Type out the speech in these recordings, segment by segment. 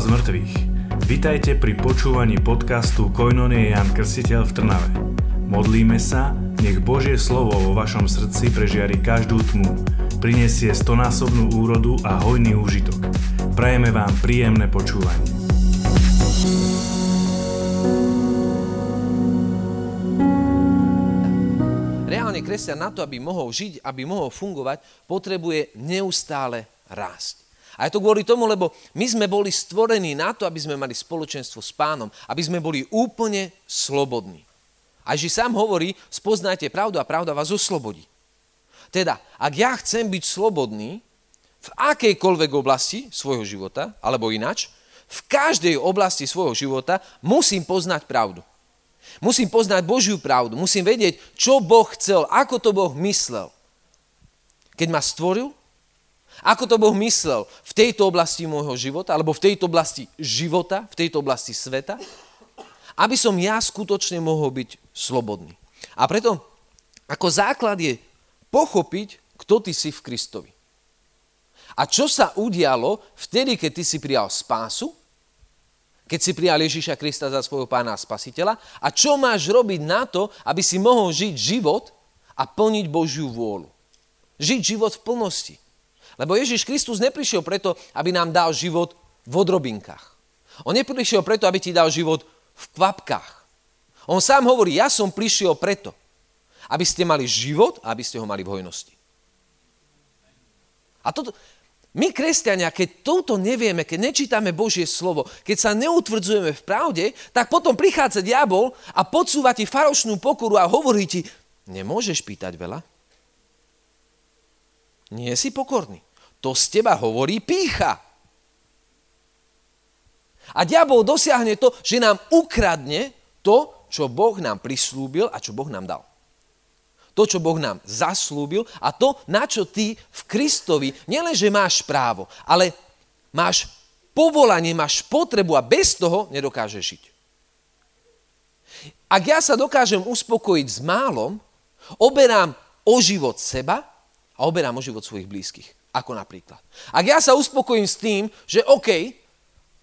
z mŕtvych. Vitajte pri počúvaní podcastu Koinonie Jan Krstiteľ v Trnave. Modlíme sa, nech Božie slovo vo vašom srdci prežiari každú tmu, prinesie stonásobnú úrodu a hojný úžitok. Prajeme vám príjemné počúvanie. Reálne kresťan na to, aby mohol žiť, aby mohol fungovať, potrebuje neustále rásť. A je to kvôli tomu, lebo my sme boli stvorení na to, aby sme mali spoločenstvo s pánom, aby sme boli úplne slobodní. A že sám hovorí, spoznajte pravdu a pravda vás oslobodí. Teda, ak ja chcem byť slobodný v akejkoľvek oblasti svojho života, alebo inač, v každej oblasti svojho života musím poznať pravdu. Musím poznať Božiu pravdu, musím vedieť, čo Boh chcel, ako to Boh myslel. Keď ma stvoril, ako to Boh myslel v tejto oblasti môjho života, alebo v tejto oblasti života, v tejto oblasti sveta, aby som ja skutočne mohol byť slobodný. A preto ako základ je pochopiť, kto ty si v Kristovi. A čo sa udialo vtedy, keď ty si prijal spásu, keď si prijal Ježíša Krista za svojho pána a spasiteľa a čo máš robiť na to, aby si mohol žiť život a plniť Božiu vôľu. Žiť život v plnosti. Lebo Ježiš Kristus neprišiel preto, aby nám dal život v odrobinkách. On neprišiel preto, aby ti dal život v kvapkách. On sám hovorí, ja som prišiel preto, aby ste mali život a aby ste ho mali v hojnosti. A toto, my, kresťania, keď touto nevieme, keď nečítame Božie slovo, keď sa neutvrdzujeme v pravde, tak potom prichádza diabol a podsúva ti farošnú pokoru a hovorí ti, nemôžeš pýtať veľa. Nie si pokorný. To z teba hovorí pícha. A diabol dosiahne to, že nám ukradne to, čo Boh nám prislúbil a čo Boh nám dal. To, čo Boh nám zaslúbil a to, na čo ty v Kristovi nielenže máš právo, ale máš povolanie, máš potrebu a bez toho nedokážeš žiť. Ak ja sa dokážem uspokojiť s málom, oberám o život seba a oberám o život svojich blízkych. Ako napríklad. Ak ja sa uspokojím s tým, že OK,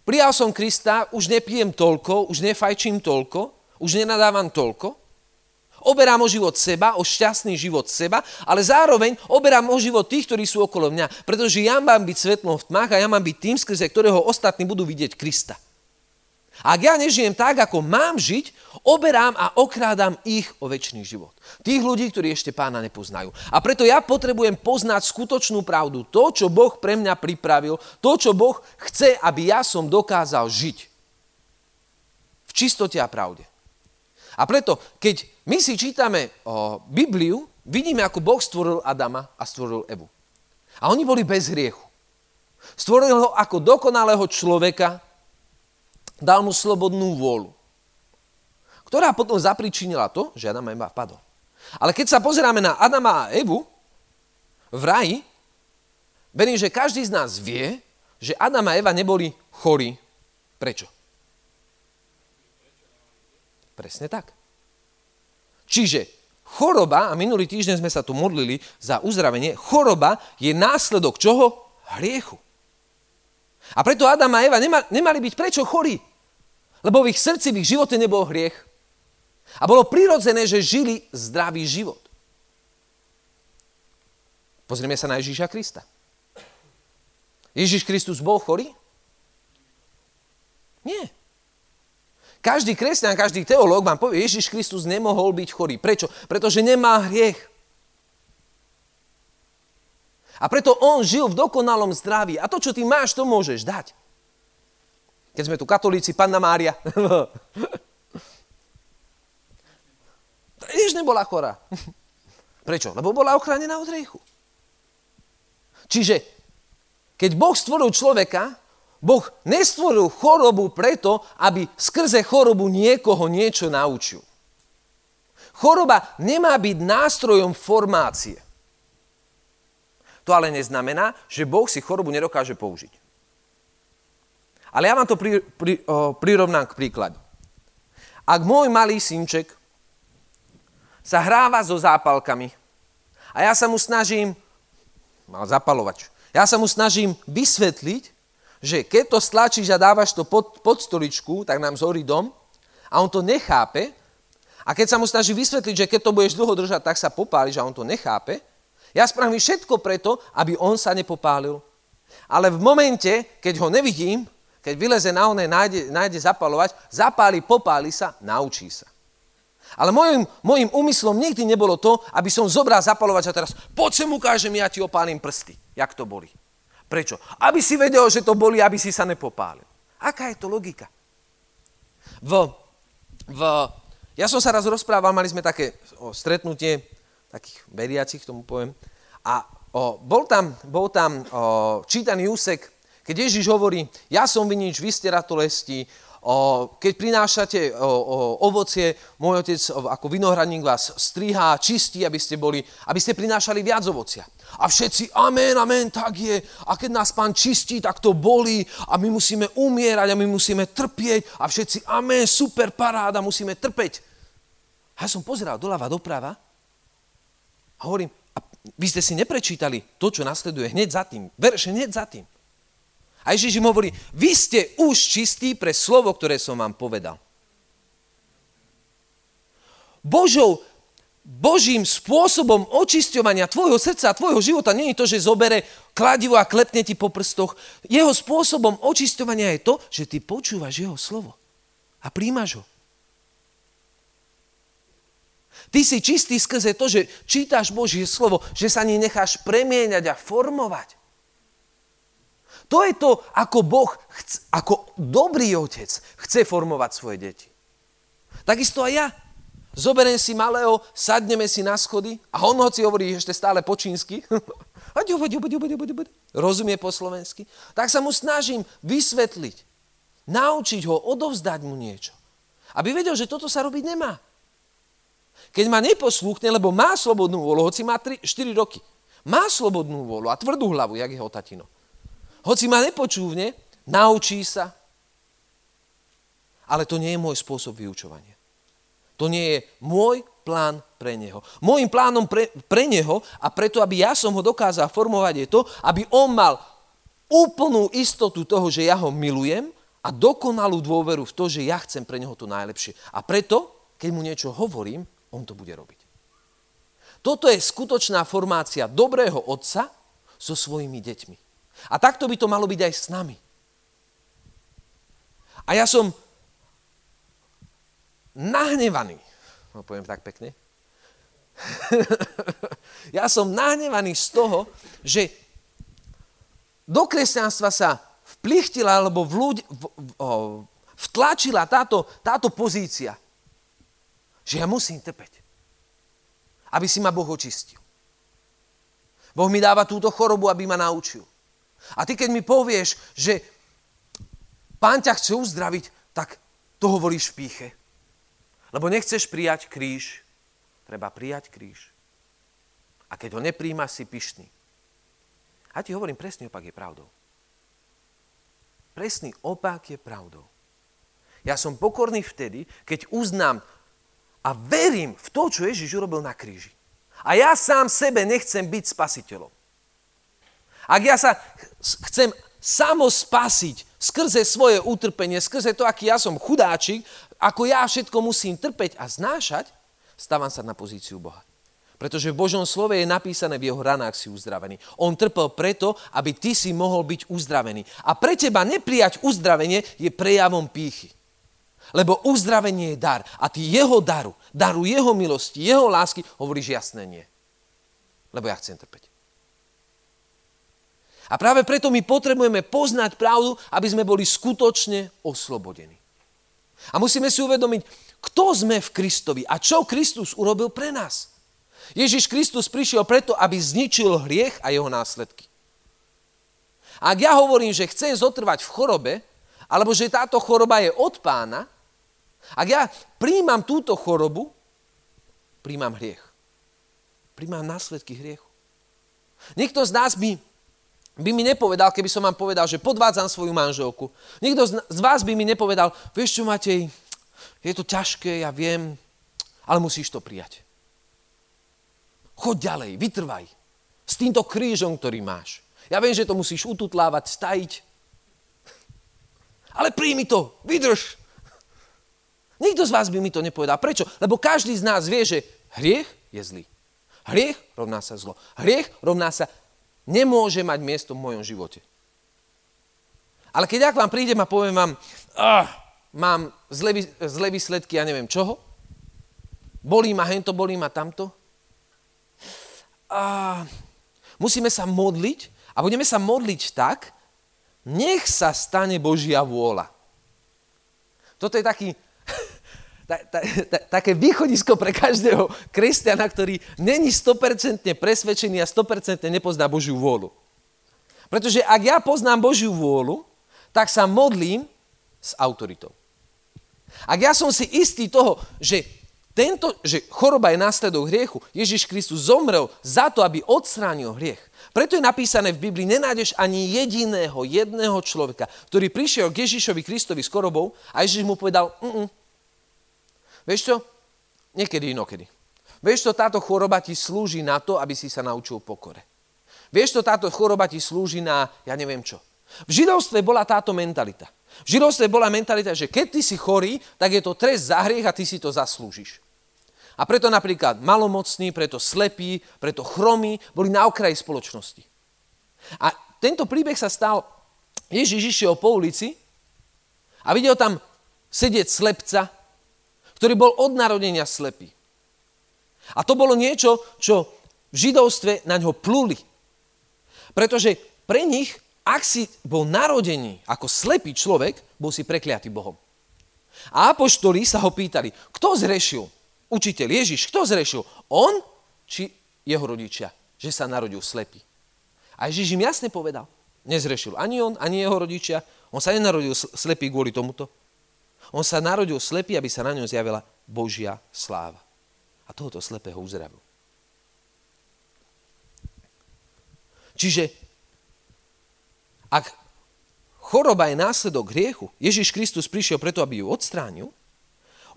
prijal som Krista, už nepijem toľko, už nefajčím toľko, už nenadávam toľko, oberám o život seba, o šťastný život seba, ale zároveň oberám o život tých, ktorí sú okolo mňa, pretože ja mám byť svetlom v tmách a ja mám byť tým, skrze ktorého ostatní budú vidieť Krista. Ak ja nežijem tak, ako mám žiť, oberám a okrádam ich o väčší život. Tých ľudí, ktorí ešte pána nepoznajú. A preto ja potrebujem poznať skutočnú pravdu. To, čo Boh pre mňa pripravil, to, čo Boh chce, aby ja som dokázal žiť. V čistote a pravde. A preto, keď my si čítame o Bibliu, vidíme, ako Boh stvoril Adama a stvoril Evu. A oni boli bez hriechu. Stvoril ho ako dokonalého človeka, dal mu slobodnú vôľu, ktorá potom zapričinila to, že Adam a Eva padol. Ale keď sa pozeráme na Adama a Evu v raji, verím, že každý z nás vie, že Adam a Eva neboli chorí. Prečo? Presne tak. Čiže choroba, a minulý týždeň sme sa tu modlili za uzdravenie, choroba je následok čoho? Hriechu. A preto Adam a Eva nemali byť prečo chorí. Lebo v ich srdci, v ich živote nebol hriech. A bolo prirodzené, že žili zdravý život. Pozrieme sa na Ježíša Krista. Ježíš Kristus bol chorý? Nie. Každý kresťan, každý teológ vám povie, Ježíš Kristus nemohol byť chorý. Prečo? Pretože nemá hriech. A preto on žil v dokonalom zdraví. A to, čo ty máš, to môžeš dať. Keď sme tu katolíci, Panna Mária. Jež nebola chorá. Prečo? Lebo bola ochránená od rejchu. Čiže, keď Boh stvoril človeka, Boh nestvoril chorobu preto, aby skrze chorobu niekoho niečo naučil. Choroba nemá byť nástrojom formácie. To ale neznamená, že Boh si chorobu nedokáže použiť. Ale ja vám to pri, pri, o, prirovnám k príkladu. Ak môj malý synček sa hráva so zápalkami a ja sa mu snažím, mal zapalovač, ja sa mu snažím vysvetliť, že keď to stlačíš a dávaš to pod, pod stoličku, tak nám zhorí dom a on to nechápe. A keď sa mu snaží vysvetliť, že keď to budeš dlho držať, tak sa popáliš a on to nechápe, ja spravím všetko preto, aby on sa nepopálil. Ale v momente, keď ho nevidím, keď vyleze na oné, nájde, nájde zapalovať, zapáli, popáli sa, naučí sa. Ale môjim, môjim úmyslom nikdy nebolo to, aby som zobral zapalovač a teraz poď sem ukážem, ja ti opálim prsty. Jak to boli. Prečo? Aby si vedel, že to boli, aby si sa nepopálil. Aká je to logika? V, v, ja som sa raz rozprával, mali sme také o, stretnutie, takých veriacich, tomu poviem, a o, bol tam, bol tam o, čítaný úsek, keď Ježiš hovorí, ja som vinič, vy ste ratolesti, O, keď prinášate o, o, ovocie, môj otec ako vinohradník vás strihá, čistí, aby ste, boli, aby ste prinášali viac ovocia. A všetci, amen, amen, tak je. A keď nás pán čistí, tak to bolí a my musíme umierať a my musíme trpieť. A všetci, amen, super, paráda, musíme trpeť. A ja som pozeral doľava, doprava a hovorím, a vy ste si neprečítali to, čo nasleduje hneď za tým. Verše hneď za tým. A Ježiš im hovorí, vy ste už čistí pre slovo, ktoré som vám povedal. Božou, Božím spôsobom očisťovania tvojho srdca a tvojho života nie je to, že zobere kladivo a klepne ti po prstoch. Jeho spôsobom očisťovania je to, že ty počúvaš jeho slovo a príjmaš ho. Ty si čistý skrze to, že čítaš Božie slovo, že sa ani necháš premieňať a formovať. To je to, ako Boh, chce, ako dobrý otec chce formovať svoje deti. Takisto aj ja. Zoberiem si malého, sadneme si na schody a on hoci hovorí ešte stále po čínsky, rozumie po slovensky, tak sa mu snažím vysvetliť, naučiť ho, odovzdať mu niečo. Aby vedel, že toto sa robiť nemá. Keď ma neposlúchne, lebo má slobodnú vôľu, hoci má 3, 4 roky, má slobodnú vôľu a tvrdú hlavu, jak jeho tatino hoci ma nepočúvne, naučí sa. Ale to nie je môj spôsob vyučovania. To nie je môj plán pre neho. Môjim plánom pre, pre neho a preto, aby ja som ho dokázal formovať, je to, aby on mal úplnú istotu toho, že ja ho milujem a dokonalú dôveru v to, že ja chcem pre neho to najlepšie. A preto, keď mu niečo hovorím, on to bude robiť. Toto je skutočná formácia dobrého otca so svojimi deťmi. A takto by to malo byť aj s nami. A ja som nahnevaný, no poviem tak pekne, ja som nahnevaný z toho, že do kresťanstva sa vplichtila alebo v ľudí, v, v, vtlačila táto, táto pozícia, že ja musím trpeť, aby si ma Boh očistil. Boh mi dáva túto chorobu, aby ma naučil. A ty keď mi povieš, že pán ťa chce uzdraviť, tak to hovoríš v píche. Lebo nechceš prijať kríž. Treba prijať kríž. A keď ho nepríjmaš, si pyšný. A ti hovorím, presný opak je pravdou. Presný opak je pravdou. Ja som pokorný vtedy, keď uznám a verím v to, čo Ježiš urobil na kríži. A ja sám sebe nechcem byť spasiteľom. Ak ja sa chcem samo spasiť skrze svoje utrpenie, skrze to, aký ja som chudáčik, ako ja všetko musím trpeť a znášať, stávam sa na pozíciu Boha. Pretože v Božom slove je napísané, v jeho ranách si uzdravený. On trpel preto, aby ty si mohol byť uzdravený. A pre teba neprijať uzdravenie je prejavom pýchy. Lebo uzdravenie je dar. A ty jeho daru, daru jeho milosti, jeho lásky, hovoríš jasné nie. Lebo ja chcem trpeť. A práve preto my potrebujeme poznať pravdu, aby sme boli skutočne oslobodení. A musíme si uvedomiť, kto sme v Kristovi a čo Kristus urobil pre nás. Ježiš Kristus prišiel preto, aby zničil hriech a jeho následky. A ak ja hovorím, že chcem zotrvať v chorobe, alebo že táto choroba je od pána, ak ja príjmam túto chorobu, príjmam hriech. Príjmam následky hriechu. Niekto z nás by by mi nepovedal, keby som vám povedal, že podvádzam svoju manželku. Nikto z vás by mi nepovedal, vieš čo, Matej, je to ťažké, ja viem, ale musíš to prijať. Choď ďalej, vytrvaj. S týmto krížom, ktorý máš. Ja viem, že to musíš ututlávať, stajiť, Ale príjmi to, vydrž. Nikto z vás by mi to nepovedal. Prečo? Lebo každý z nás vie, že hriech je zlý. Hriech rovná sa zlo. Hriech rovná sa nemôže mať miesto v mojom živote. Ale keď ja k vám prídem a poviem vám, ah, mám zlé, zlé výsledky, ja neviem čoho, bolí ma hento, bolí ma tamto, a musíme sa modliť a budeme sa modliť tak, nech sa stane Božia vôľa. Toto je taký, ta, ta, ta, také východisko pre každého kresťana, ktorý není 100% presvedčený a 100% nepozná Božiu vôľu. Pretože ak ja poznám Božiu vôľu, tak sa modlím s autoritou. Ak ja som si istý toho, že tento, že choroba je následok hriechu. Ježiš Kristus zomrel za to, aby odstránil hriech. Preto je napísané v Biblii, nenájdeš ani jediného, jedného človeka, ktorý prišiel k Ježišovi Kristovi s chorobou a Ježiš mu povedal. Vieš čo, niekedy inokedy. Vieš čo, táto choroba ti slúži na to, aby si sa naučil pokore. Vieš čo, táto choroba ti slúži na, ja neviem čo. V židovstve bola táto mentalita. V židovstve bola mentalita, že keď ty si chorý, tak je to trest za hriech a ty si to zaslúžiš. A preto napríklad malomocní, preto slepí, preto chromí boli na okraji spoločnosti. A tento príbeh sa stal, Ježiš išiel po ulici a videl tam sedieť slepca, ktorý bol od narodenia slepý. A to bolo niečo, čo v židovstve na ňo pluli. Pretože pre nich, ak si bol narodený ako slepý človek, bol si prekliatý Bohom. A apoštoli sa ho pýtali, kto zrešil? učiteľ Ježiš, kto zrešil? On či jeho rodičia, že sa narodil slepý? A Ježiš im jasne povedal, nezrešil ani on, ani jeho rodičia. On sa nenarodil slepý kvôli tomuto. On sa narodil slepý, aby sa na ňom zjavila Božia sláva. A tohoto slepého uzdravil. Čiže ak choroba je následok hriechu, Ježiš Kristus prišiel preto, aby ju odstránil,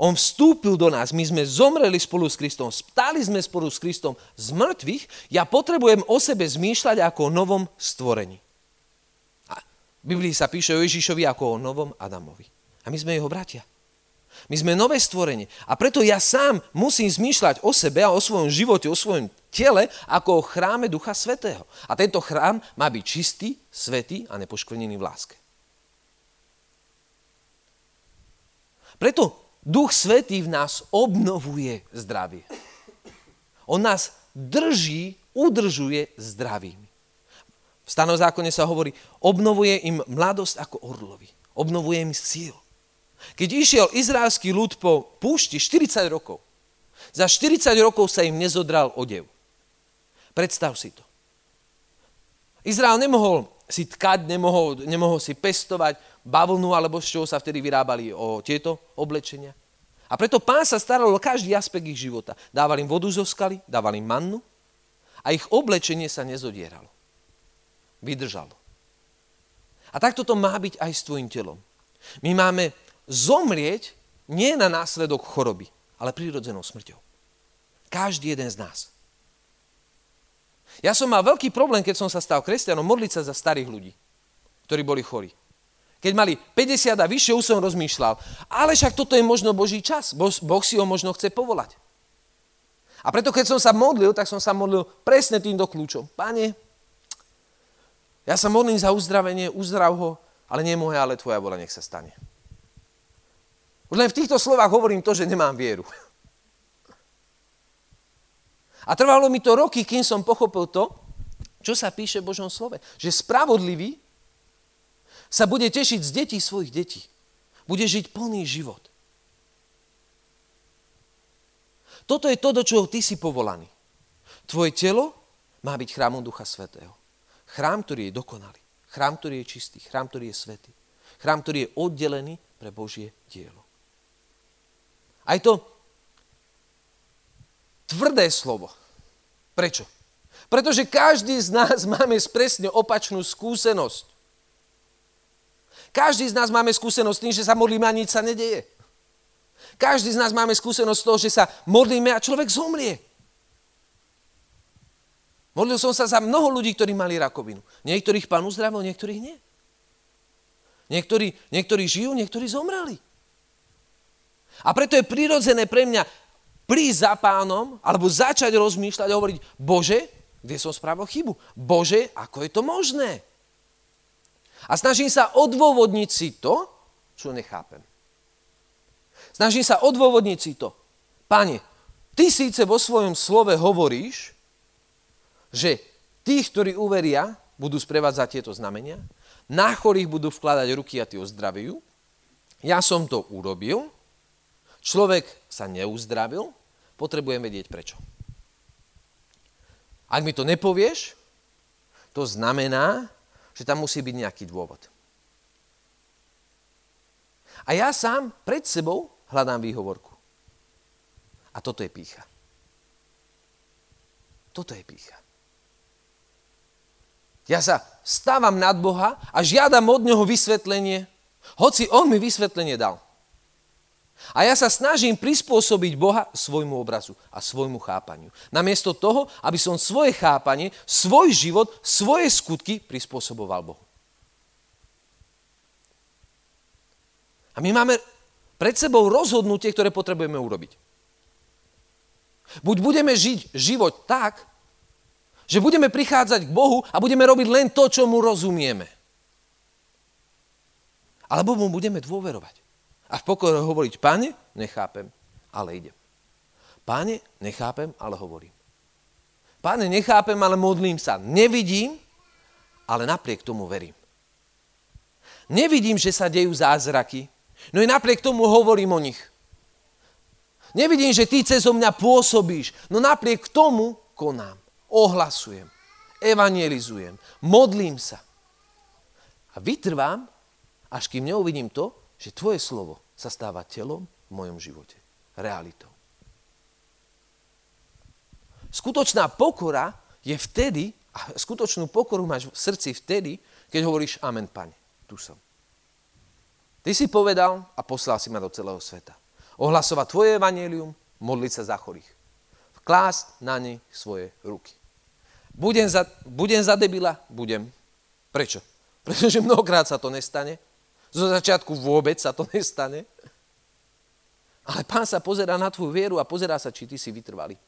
on vstúpil do nás, my sme zomreli spolu s Kristom, stali sme spolu s Kristom z mŕtvych, ja potrebujem o sebe zmýšľať ako o novom stvorení. A v Biblii sa píše o Ježišovi ako o novom Adamovi. A my sme jeho bratia. My sme nové stvorenie. A preto ja sám musím zmýšľať o sebe a o svojom živote, o svojom tele ako o chráme Ducha Svetého. A tento chrám má byť čistý, svetý a nepoškvrnený v láske. Preto Duch Svetý v nás obnovuje zdravie. On nás drží, udržuje zdravými. V stanom zákone sa hovorí, obnovuje im mladosť ako orlovi. Obnovuje im síl. Keď išiel izraelský ľud po púšti 40 rokov, za 40 rokov sa im nezodral odev. Predstav si to. Izrael nemohol si tkať, nemohol, nemohol si pestovať bavlnu, alebo z čoho sa vtedy vyrábali o tieto oblečenia. A preto pán sa staral o každý aspekt ich života. Dával im vodu zo skaly, dával im mannu a ich oblečenie sa nezodieralo. Vydržalo. A takto to má byť aj s tvojim telom. My máme zomrieť nie na následok choroby, ale prírodzenou smrťou. Každý jeden z nás. Ja som mal veľký problém, keď som sa stal kresťanom, modliť sa za starých ľudí, ktorí boli chorí. Keď mali 50 a vyššie, už som rozmýšľal, ale však toto je možno Boží čas. Boh si ho možno chce povolať. A preto, keď som sa modlil, tak som sa modlil presne týmto kľúčom. Pane, ja sa modlím za uzdravenie, uzdrav ho, ale nie moje, ale tvoja vola nech sa stane. Už len v týchto slovách hovorím to, že nemám vieru. A trvalo mi to roky, kým som pochopil to, čo sa píše v Božom slove. Že spravodlivý sa bude tešiť z detí svojich detí. Bude žiť plný život. Toto je to, do čoho ty si povolaný. Tvoje telo má byť chrámom Ducha Svetého. Chrám, ktorý je dokonalý. Chrám, ktorý je čistý. Chrám, ktorý je svetý. Chrám, ktorý je oddelený pre Božie dielo. Aj to tvrdé slovo. Prečo? Pretože každý z nás máme presne opačnú skúsenosť. Každý z nás máme skúsenosť s tým, že sa modlíme a nič sa nedeje. Každý z nás máme skúsenosť s toho, že sa modlíme a človek zomrie. Modlil som sa za mnoho ľudí, ktorí mali rakovinu. Niektorých pán uzdravil, niektorých nie. Niektorí, niektorí žijú, niektorí zomreli. A preto je prirodzené pre mňa prísť za pánom, alebo začať rozmýšľať a hovoriť, Bože, kde som spravil chybu? Bože, ako je to možné? A snažím sa odôvodniť si to, čo nechápem. Snažím sa odôvodniť si to. Pane, ty síce vo svojom slove hovoríš, že tých, ktorí uveria, budú sprevádzať tieto znamenia, na chorých budú vkladať ruky a tí ozdravujú. Ja som to urobil, človek sa neuzdravil, potrebujem vedieť prečo. Ak mi to nepovieš, to znamená, že tam musí byť nejaký dôvod. A ja sám pred sebou hľadám výhovorku. A toto je pícha. Toto je pícha. Ja sa stávam nad Boha a žiadam od Neho vysvetlenie, hoci On mi vysvetlenie dal. A ja sa snažím prispôsobiť Boha svojmu obrazu a svojmu chápaniu. Namiesto toho, aby som svoje chápanie, svoj život, svoje skutky prispôsoboval Bohu. A my máme pred sebou rozhodnutie, ktoré potrebujeme urobiť. Buď budeme žiť život tak, že budeme prichádzať k Bohu a budeme robiť len to, čo mu rozumieme. Alebo mu budeme dôverovať. A v pokore hovoriť, páne, nechápem, ale idem. Páne, nechápem, ale hovorím. Páne, nechápem, ale modlím sa. Nevidím, ale napriek tomu verím. Nevidím, že sa dejú zázraky, no i napriek tomu hovorím o nich. Nevidím, že ty cez mňa pôsobíš, no napriek tomu konám. Ohlasujem, evangelizujem, modlím sa. A vytrvám, až kým neuvidím to, že tvoje slovo sa stáva telom v mojom živote. Realitou. Skutočná pokora je vtedy, a skutočnú pokoru máš v srdci vtedy, keď hovoríš Amen, Pane, tu som. Ty si povedal a poslal si ma do celého sveta. Ohlasovať tvoje evanelium, modliť sa za chorých. Vklásť na ne svoje ruky. Budem za, budem za debila? Budem. Prečo? Pretože mnohokrát sa to nestane zo začiatku vôbec sa to nestane. Ale pán sa pozerá na tvoju vieru a pozerá sa, či ty si vytrvalý.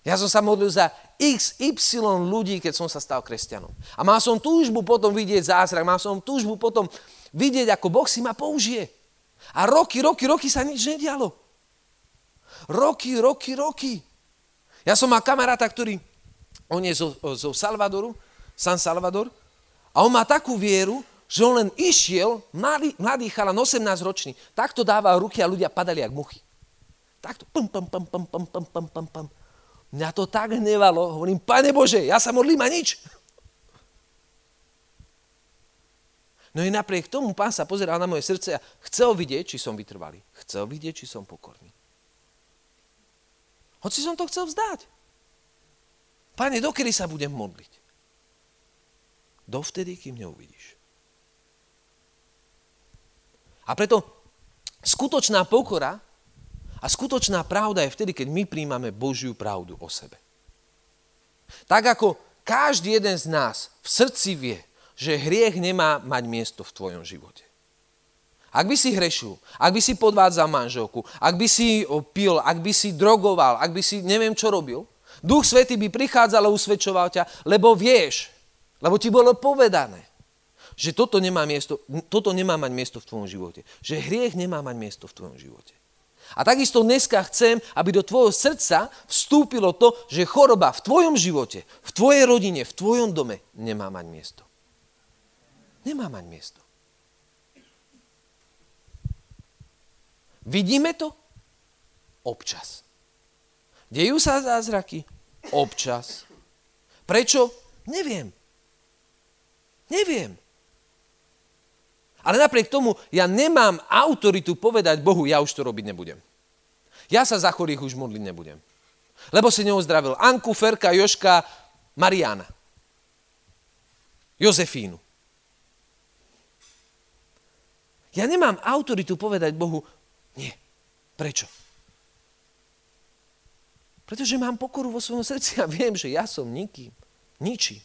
Ja som sa modlil za XY ľudí, keď som sa stal kresťanom. A mal som túžbu potom vidieť zázrak, mal som túžbu potom vidieť, ako Boh si ma použije. A roky, roky, roky sa nič nedialo. Roky, roky, roky. Ja som mal kamaráta, ktorý, on je zo, zo Salvadoru, San Salvador, a on má takú vieru, že on len išiel, mladý, mladý chalan, 18 ročný, takto dával ruky a ľudia padali jak muchy. Takto, pum, pum, pum, pum, pum, pum, pum, pum, pum. Mňa to tak hnevalo, hovorím, Pane Bože, ja sa modlím a nič. No i napriek tomu pán sa pozeral na moje srdce a chcel vidieť, či som vytrvalý. Chcel vidieť, či som pokorný. Hoci som to chcel vzdať. Pane, dokedy sa budem modliť? Dovtedy, kým neuvidíš. A preto skutočná pokora a skutočná pravda je vtedy, keď my príjmame Božiu pravdu o sebe. Tak ako každý jeden z nás v srdci vie, že hriech nemá mať miesto v tvojom živote. Ak by si hrešil, ak by si podvádzal manželku, ak by si pil, ak by si drogoval, ak by si neviem čo robil, Duch Svetý by prichádzal a usvedčoval ťa, lebo vieš, lebo ti bolo povedané, že toto nemá, miesto, toto nemá mať miesto v tvojom živote. Že hriech nemá mať miesto v tvojom živote. A takisto dneska chcem, aby do tvojho srdca vstúpilo to, že choroba v tvojom živote, v tvojej rodine, v tvojom dome nemá mať miesto. Nemá mať miesto. Vidíme to? Občas. Dejú sa zázraky? Občas. Prečo? Neviem. Neviem. Ale napriek tomu ja nemám autoritu povedať Bohu, ja už to robiť nebudem. Ja sa za chorých už modliť nebudem. Lebo si neozdravil Anku, Ferka, Joška, Mariana. Jozefínu. Ja nemám autoritu povedať Bohu, nie. Prečo? Pretože mám pokoru vo svojom srdci a viem, že ja som nikým, ničím.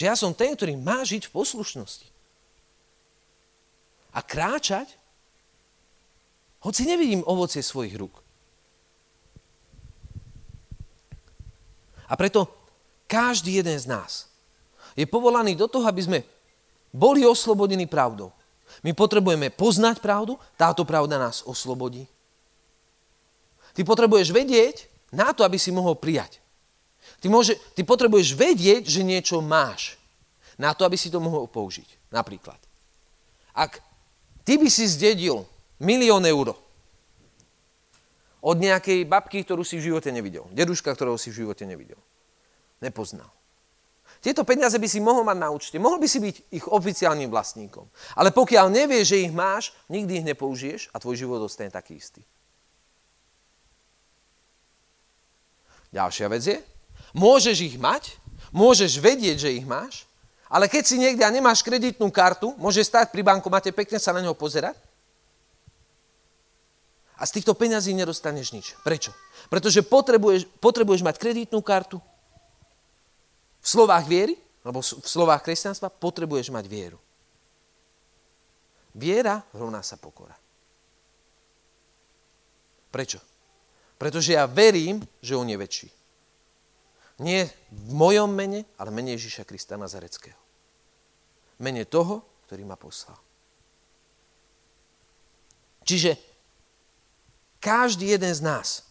Že ja som ten, ktorý má žiť v poslušnosti. A kráčať, hoci nevidím ovocie svojich rúk. A preto každý jeden z nás je povolaný do toho, aby sme boli oslobodení pravdou. My potrebujeme poznať pravdu, táto pravda nás oslobodí. Ty potrebuješ vedieť na to, aby si mohol prijať. Ty, môže, ty potrebuješ vedieť, že niečo máš na to, aby si to mohol použiť. Napríklad. Ak ty by si zdedil milión eur od nejakej babky, ktorú si v živote nevidel. Deduška, ktorého si v živote nevidel. Nepoznal. Tieto peniaze by si mohol mať na účte. Mohol by si byť ich oficiálnym vlastníkom. Ale pokiaľ nevieš, že ich máš, nikdy ich nepoužiješ a tvoj život ostane taký istý. Ďalšia vec je, môžeš ich mať, môžeš vedieť, že ich máš, ale keď si niekde a nemáš kreditnú kartu, môže stať pri bankomate, pekne sa na neho pozerať a z týchto peňazí nedostaneš nič. Prečo? Pretože potrebuješ, potrebuješ mať kreditnú kartu, v slovách viery, alebo v slovách kresťanstva, potrebuješ mať vieru. Viera rovná sa pokora. Prečo? Pretože ja verím, že on je väčší. Nie v mojom mene, ale mene Ježíša Krista Nazareckého. Mene toho, ktorý ma poslal. Čiže každý jeden z nás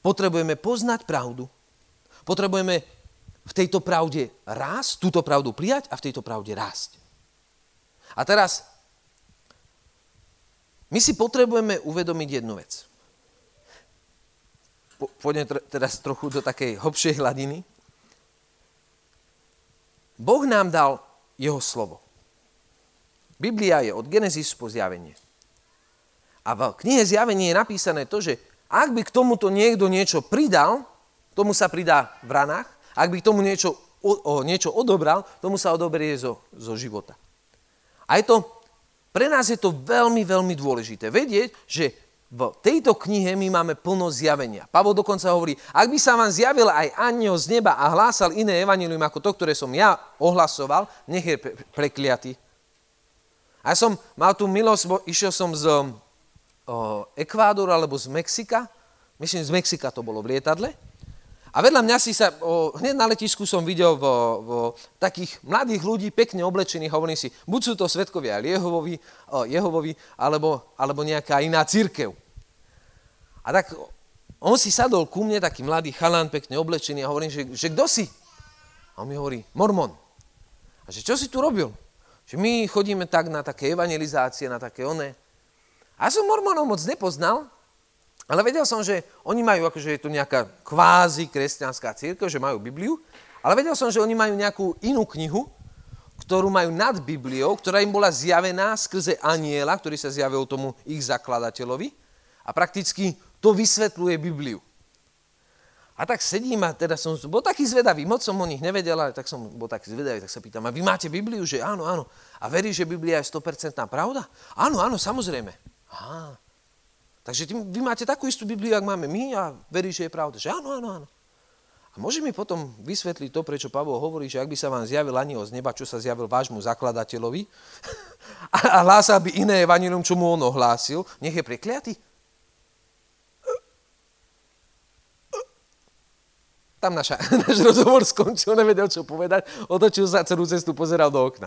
potrebujeme poznať pravdu, potrebujeme v tejto pravde rásť, túto pravdu prijať a v tejto pravde rásť. A teraz, my si potrebujeme uvedomiť jednu vec pôjdem teraz trochu do takej hlbšej hladiny. Boh nám dal jeho slovo. Biblia je od Genesis po zjavenie. A v knihe zjavenie je napísané to, že ak by k tomuto niekto niečo pridal, tomu sa pridá v ranách, ak by k tomu niečo, o, o, niečo odobral, tomu sa odoberie zo, zo života. A je to, pre nás je to veľmi, veľmi dôležité vedieť, že v tejto knihe my máme plno zjavenia. Pavol dokonca hovorí, ak by sa vám zjavil aj aniel z neba a hlásal iné evanilium ako to, ktoré som ja ohlasoval, nech je prekliatý. A ja som mal tú milosť, bo išiel som z o, Ekvádoru alebo z Mexika, myslím, z Mexika to bolo v lietadle, a vedľa mňa si sa, o, hneď na letisku som videl vo, vo takých mladých ľudí, pekne oblečených, hovorím si, buď sú to svetkovia Jehovovi, o, Jehovovi alebo, alebo nejaká iná církev. A tak on si sadol ku mne, taký mladý chalán, pekne oblečený a hovorím, že, že kto si? A on mi hovorí, mormon. A že čo si tu robil? Že my chodíme tak na také evangelizácie, na také one. A som mormonov moc nepoznal, ale vedel som, že oni majú, akože je to nejaká kvázi kresťanská církev, že majú Bibliu, ale vedel som, že oni majú nejakú inú knihu, ktorú majú nad Bibliou, ktorá im bola zjavená skrze aniela, ktorý sa zjavil tomu ich zakladateľovi. A prakticky to vysvetľuje Bibliu. A tak sedím a teda som bol taký zvedavý, moc som o nich nevedel, ale tak som bol taký zvedavý, tak sa pýtam, a vy máte Bibliu? Že áno, áno. A verí, že Biblia je 100% pravda? Áno, áno, samozrejme. Aha. Takže ty, vy máte takú istú Bibliu, ak máme my a verí, že je pravda. Že áno, áno, áno. A môže mi potom vysvetliť to, prečo Pavol hovorí, že ak by sa vám zjavil aniel z neba, čo sa zjavil vášmu zakladateľovi a hlásal by iné evanilium, čo mu on ohlásil, nech je prekliatý? Tam naša, náš rozhovor skončil, nevedel, čo povedať, otočil sa celú cestu, pozeral do okna.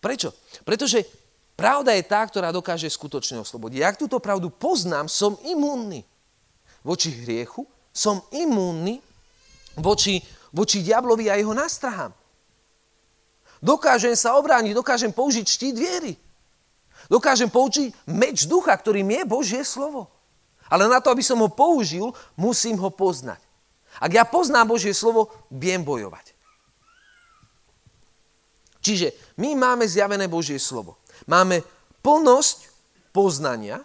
Prečo? Pretože pravda je tá, ktorá dokáže skutočne oslobodiť. Ak túto pravdu poznám, som imúnny voči hriechu, som imúnny voči, voči diablovi a jeho nástrahám. Dokážem sa obrániť, dokážem použiť štít viery. Dokážem použiť meč ducha, ktorým je Božie slovo. Ale na to, aby som ho použil, musím ho poznať. Ak ja poznám Božie slovo, viem bojovať. Čiže my máme zjavené Božie slovo. Máme plnosť poznania,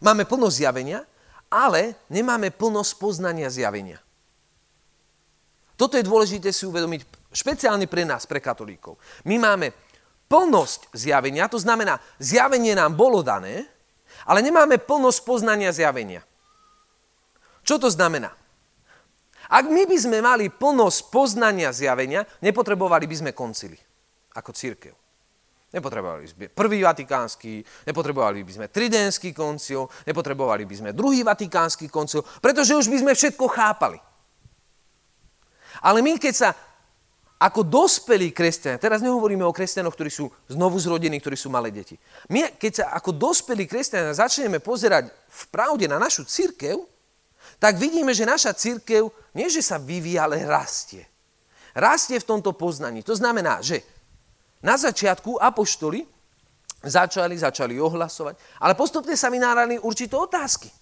máme plnosť zjavenia, ale nemáme plnosť poznania zjavenia. Toto je dôležité si uvedomiť špeciálne pre nás, pre katolíkov. My máme plnosť zjavenia, to znamená, zjavenie nám bolo dané, ale nemáme plnosť poznania zjavenia. Čo to znamená? Ak my by sme mali plnosť poznania zjavenia, nepotrebovali by sme koncily ako církev. Nepotrebovali by sme prvý vatikánsky, nepotrebovali by sme tridenský koncil, nepotrebovali by sme druhý vatikánsky koncil, pretože už by sme všetko chápali. Ale my, keď sa ako dospelí kresťania, teraz nehovoríme o kresťanoch, ktorí sú znovu zrodení, ktorí sú malé deti. My, keď sa ako dospelí kresťania začneme pozerať v pravde na našu církev, tak vidíme, že naša církev nie, že sa vyvíja, ale rastie. Rastie v tomto poznaní. To znamená, že na začiatku apoštoli začali, začali ohlasovať, ale postupne sa vynárali určité otázky.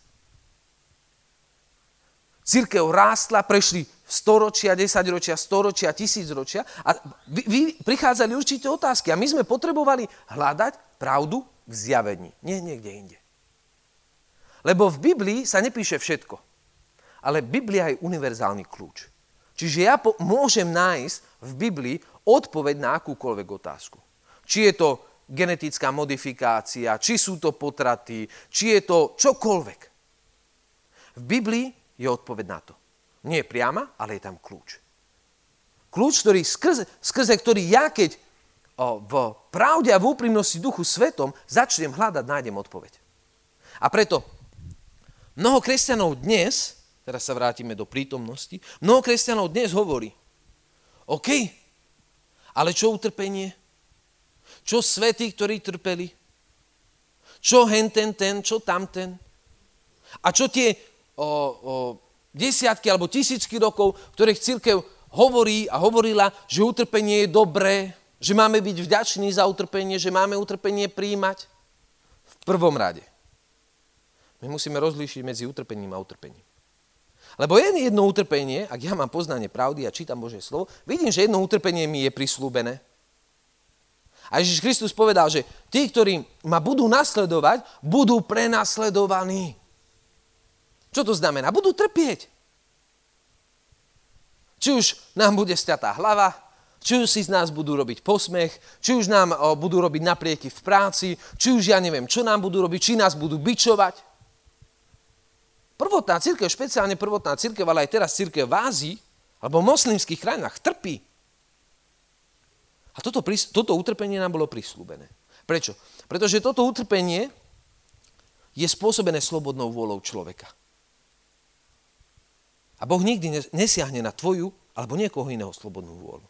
Církev rástla, prešli storočia, desaťročia, storočia, tisícročia a vy, vy, prichádzali určité otázky a my sme potrebovali hľadať pravdu v zjavení, nie niekde inde. Lebo v Biblii sa nepíše všetko, ale Biblia je univerzálny kľúč. Čiže ja po, môžem nájsť v Biblii odpoveď na akúkoľvek otázku. Či je to genetická modifikácia, či sú to potraty, či je to čokoľvek. V Biblii je odpoveď na to. Nie je priama, ale je tam kľúč. Kľúč, ktorý skrze, skrze ktorý ja, keď o, v pravde a v úprimnosti duchu svetom začnem hľadať, nájdem odpoveď. A preto mnoho kresťanov dnes, teraz sa vrátime do prítomnosti, mnoho kresťanov dnes hovorí, OK, ale čo utrpenie? Čo svety, ktorí trpeli? Čo hen ten, ten, čo tamten? A čo tie o, o, desiatky alebo tisícky rokov, ktorých církev hovorí a hovorila, že utrpenie je dobré, že máme byť vďační za utrpenie, že máme utrpenie príjmať? V prvom rade. My musíme rozlíšiť medzi utrpením a utrpením. Lebo je jedno utrpenie, ak ja mám poznanie pravdy a čítam Božie slovo, vidím, že jedno utrpenie mi je prislúbené. A Ježiš Kristus povedal, že tí, ktorí ma budú nasledovať, budú prenasledovaní. Čo to znamená? Budú trpieť. Či už nám bude stiatá hlava, či už si z nás budú robiť posmech, či už nám budú robiť naprieky v práci, či už ja neviem, čo nám budú robiť, či nás budú bičovať. Prvotná církev, špeciálne prvotná církev, ale aj teraz církev v Ázii, alebo v moslimských krajinách, trpí. A toto, toto utrpenie nám bolo prislúbené. Prečo? Pretože toto utrpenie je spôsobené slobodnou vôľou človeka. A Boh nikdy nesiahne na tvoju alebo niekoho iného slobodnú vôľu.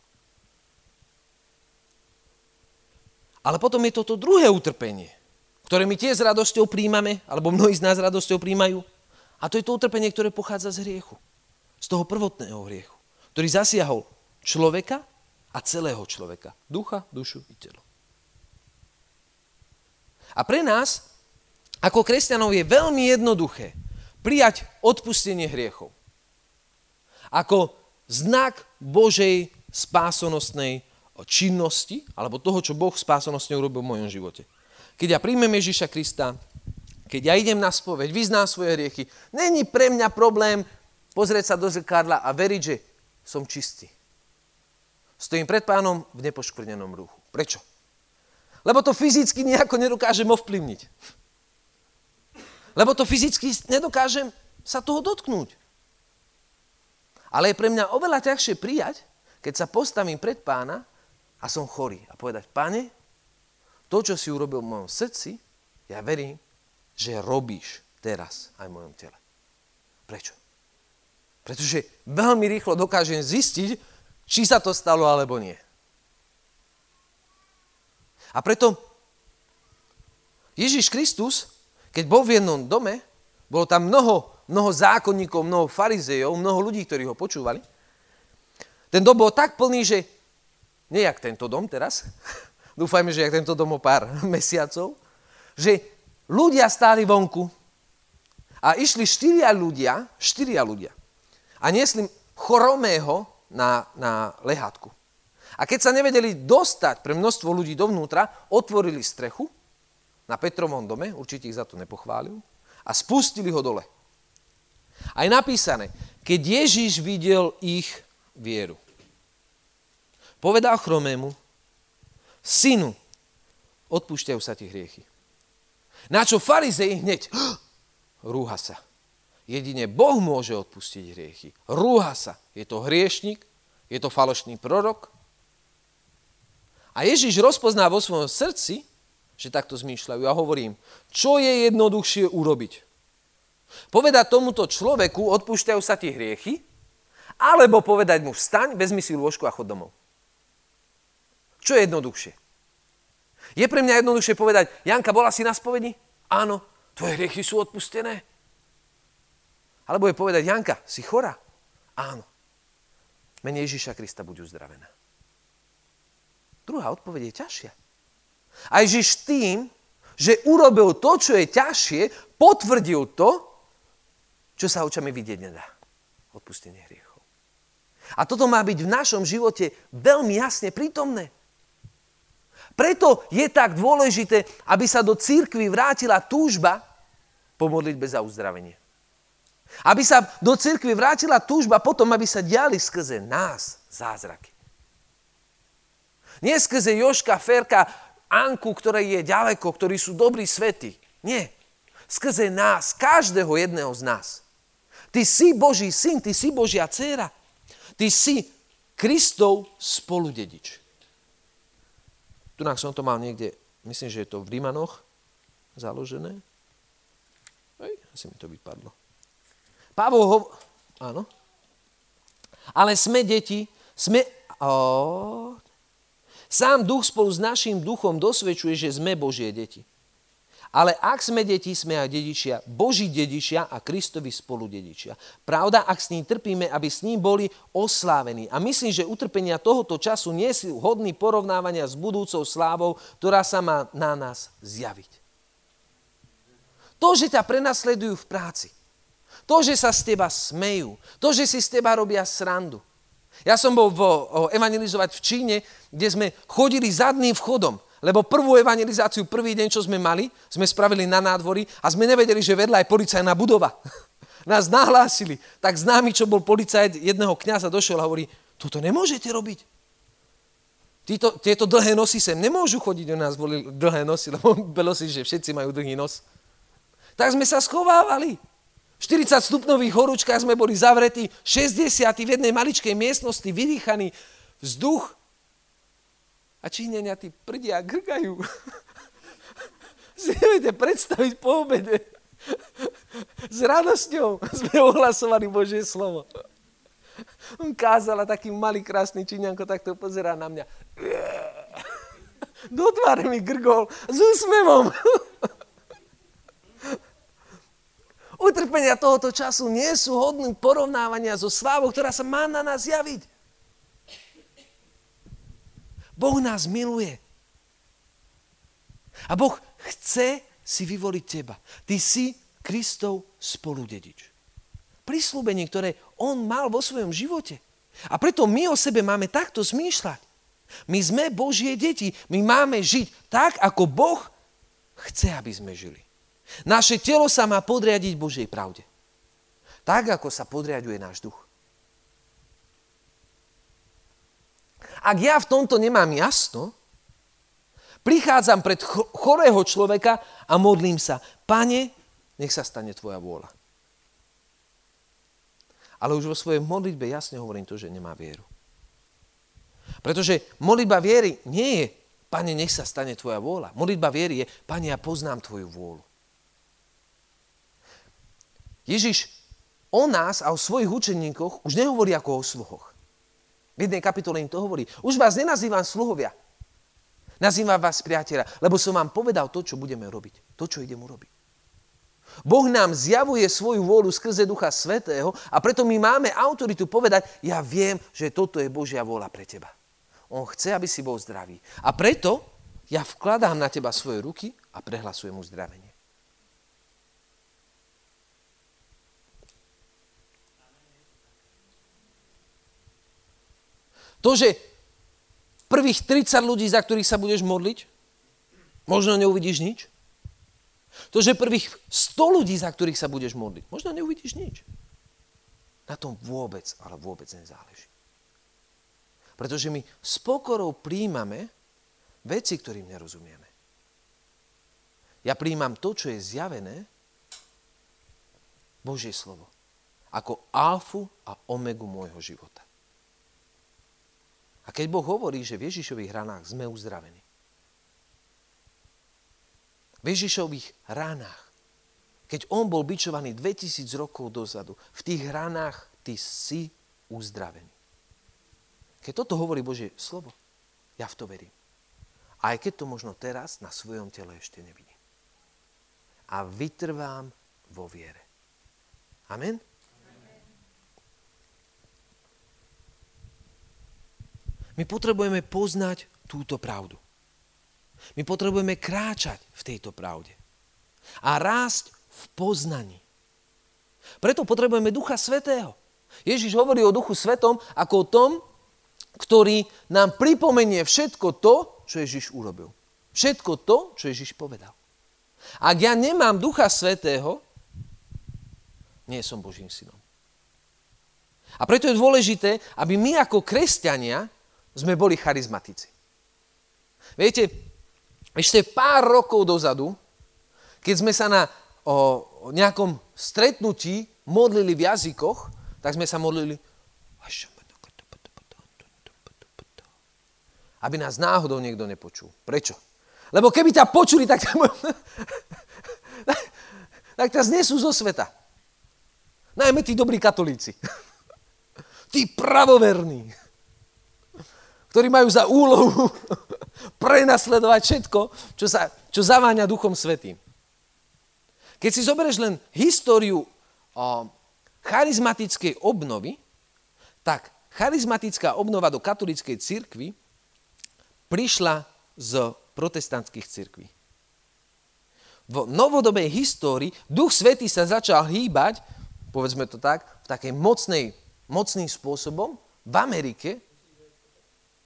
Ale potom je toto druhé utrpenie, ktoré my tiež s radosťou príjmame, alebo mnohí z nás s radosťou príjmajú. A to je to utrpenie, ktoré pochádza z hriechu. Z toho prvotného hriechu, ktorý zasiahol človeka a celého človeka. Ducha, dušu i telo. A pre nás, ako kresťanov, je veľmi jednoduché prijať odpustenie hriechov. Ako znak Božej spásonosnej činnosti, alebo toho, čo Boh spásonosne urobil v mojom živote. Keď ja príjmem Ježiša Krista, keď ja idem na spoveď, vyznám svoje hriechy, není pre mňa problém pozrieť sa do zrkadla a veriť, že som čistý. Stojím pred pánom v nepoškvrnenom ruchu. Prečo? Lebo to fyzicky nejako nedokážem ovplyvniť. Lebo to fyzicky nedokážem sa toho dotknúť. Ale je pre mňa oveľa ťažšie prijať, keď sa postavím pred pána a som chorý a povedať, pane, to, čo si urobil v mojom srdci, ja verím, že robíš teraz aj v mojom tele. Prečo? Pretože veľmi rýchlo dokážem zistiť, či sa to stalo alebo nie. A preto Ježiš Kristus, keď bol v jednom dome, bolo tam mnoho, mnoho zákonníkov, mnoho farizejov, mnoho ľudí, ktorí ho počúvali. Ten dom bol tak plný, že nie jak tento dom teraz, dúfajme, že jak tento dom o pár mesiacov, že ľudia stáli vonku a išli štyria ľudia, štyria ľudia a niesli choromého na, na lehátku. A keď sa nevedeli dostať pre množstvo ľudí dovnútra, otvorili strechu na Petrovom dome, určite ich za to nepochválil, a spustili ho dole. A je napísané, keď Ježíš videl ich vieru, povedal chromému, synu, odpúšťajú sa ti hriechy. Na čo farizej hneď rúha sa. Jedine Boh môže odpustiť hriechy. Rúha sa. Je to hriešnik, je to falošný prorok. A Ježiš rozpozná vo svojom srdci, že takto zmýšľajú. Ja hovorím, čo je jednoduchšie urobiť? Povedať tomuto človeku, odpúšťajú sa ti hriechy, alebo povedať mu, vstaň, vezmi si lôžku a chod domov. Čo je jednoduchšie? Je pre mňa jednoduchšie povedať, Janka, bola si na spovedi? Áno. Tvoje hriechy sú odpustené? Alebo je povedať, Janka, si chora? Áno. Mene Ježiša Krista buď uzdravená. Druhá odpoveď je ťažšia. A Ježiš tým, že urobil to, čo je ťažšie, potvrdil to, čo sa očami vidieť nedá. Odpustenie hriechov. A toto má byť v našom živote veľmi jasne prítomné. Preto je tak dôležité, aby sa do církvy vrátila túžba po modlitbe za uzdravenie. Aby sa do cirkvi vrátila túžba potom, aby sa diali skrze nás zázraky. Nie skrze Joška, Ferka, Anku, ktoré je ďaleko, ktorí sú dobrí svety. Nie. Skrze nás, každého jedného z nás. Ty si Boží syn, ty si Božia dcéra. Ty si Kristov spoludedič. Tu som to mal niekde, myslím, že je to v Rímanoch založené. Hej, asi mi to vypadlo. Pavol ho... Áno. Ale sme deti, sme... O... Sám duch spolu s našim duchom dosvedčuje, že sme Božie deti. Ale ak sme deti, sme aj dedičia, Boží dedičia a Kristovi spolu dedičia. Pravda, ak s ním trpíme, aby s ním boli oslávení. A myslím, že utrpenia tohoto času nie sú hodný porovnávania s budúcou slávou, ktorá sa má na nás zjaviť. To, že ťa prenasledujú v práci, to, že sa z teba smejú. To, že si z teba robia srandu. Ja som bol vo, evangelizovať v Číne, kde sme chodili zadným vchodom. Lebo prvú evangelizáciu, prvý deň, čo sme mali, sme spravili na nádvorí a sme nevedeli, že vedľa je policajná budova. Nás nahlásili. Tak známy, čo bol policajt jedného kňaza, došiel a hovorí, toto nemôžete robiť. Títo, tieto dlhé nosy sem nemôžu chodiť, u nás boli dlhé nosy, lebo bolo si, že všetci majú dlhý nos. Tak sme sa schovávali. V 40 stupnových horúčkach sme boli zavretí, 60 v jednej maličkej miestnosti, vydýchaný vzduch. A Číňania tí prdia grgajú. si neviete predstaviť po obede. S radosťou sme ohlasovali Božie slovo. On kázala taký malý, krásny Číňanko, takto pozerá na mňa. Do tváre mi grgol s úsmevom. Utrpenia tohoto času nie sú hodným porovnávania so slávou, ktorá sa má na nás javiť. Boh nás miluje. A Boh chce si vyvoliť teba. Ty si Kristov spoludedič. Prislúbenie, ktoré on mal vo svojom živote. A preto my o sebe máme takto zmýšľať. My sme Božie deti. My máme žiť tak, ako Boh chce, aby sme žili. Naše telo sa má podriadiť Božej pravde. Tak, ako sa podriaduje náš duch. Ak ja v tomto nemám jasno, prichádzam pred chorého človeka a modlím sa, pane, nech sa stane tvoja vôľa. Ale už vo svojej modlitbe jasne hovorím to, že nemá vieru. Pretože modlitba viery nie je, pane, nech sa stane tvoja vôľa. Modlitba viery je, pane, ja poznám tvoju vôľu. Ježiš o nás a o svojich učeníkoch už nehovorí ako o sluhoch. V jednej kapitole im to hovorí. Už vás nenazývam sluhovia. Nazývam vás priateľa, lebo som vám povedal to, čo budeme robiť. To, čo idem urobiť. Boh nám zjavuje svoju vôľu skrze Ducha Svetého a preto my máme autoritu povedať, ja viem, že toto je Božia vôľa pre teba. On chce, aby si bol zdravý. A preto ja vkladám na teba svoje ruky a prehlasujem uzdravenie. To, že prvých 30 ľudí, za ktorých sa budeš modliť, možno neuvidíš nič. To, že prvých 100 ľudí, za ktorých sa budeš modliť, možno neuvidíš nič. Na tom vôbec, ale vôbec nezáleží. Pretože my s pokorou príjmame veci, ktorým nerozumieme. Ja príjmam to, čo je zjavené Božie slovo ako alfu a omegu môjho života. A keď Boh hovorí, že v Ježišových ranách sme uzdravení. V Ježišových ranách, keď on bol bičovaný 2000 rokov dozadu, v tých ranách ty si uzdravený. Keď toto hovorí Božie slovo, ja v to verím. Aj keď to možno teraz na svojom tele ešte nevidím. A vytrvám vo viere. Amen? My potrebujeme poznať túto pravdu. My potrebujeme kráčať v tejto pravde. A rásť v poznaní. Preto potrebujeme Ducha Svetého. Ježiš hovorí o Duchu Svetom ako o tom, ktorý nám pripomenie všetko to, čo Ježiš urobil. Všetko to, čo Ježiš povedal. Ak ja nemám Ducha Svetého, nie som Božím synom. A preto je dôležité, aby my ako kresťania sme boli charizmatici. Viete, ešte pár rokov dozadu, keď sme sa na o, nejakom stretnutí modlili v jazykoch, tak sme sa modlili aby nás náhodou niekto nepočul. Prečo? Lebo keby ťa počuli, tak ťa, tak ťa znesú zo sveta. Najmä tí dobrí katolíci. Tí pravoverní. Ktorí majú za úlohu prenasledovať všetko, čo, sa, čo zaváňa Duchom Svetým. Keď si zoberieš len históriu o, charizmatickej obnovy, tak charizmatická obnova do katolíckej cirkvi prišla z protestantských cirkví. V novodobej histórii Duch Svetý sa začal hýbať, povedzme to tak, v takej mocnej, mocným spôsobom v Amerike,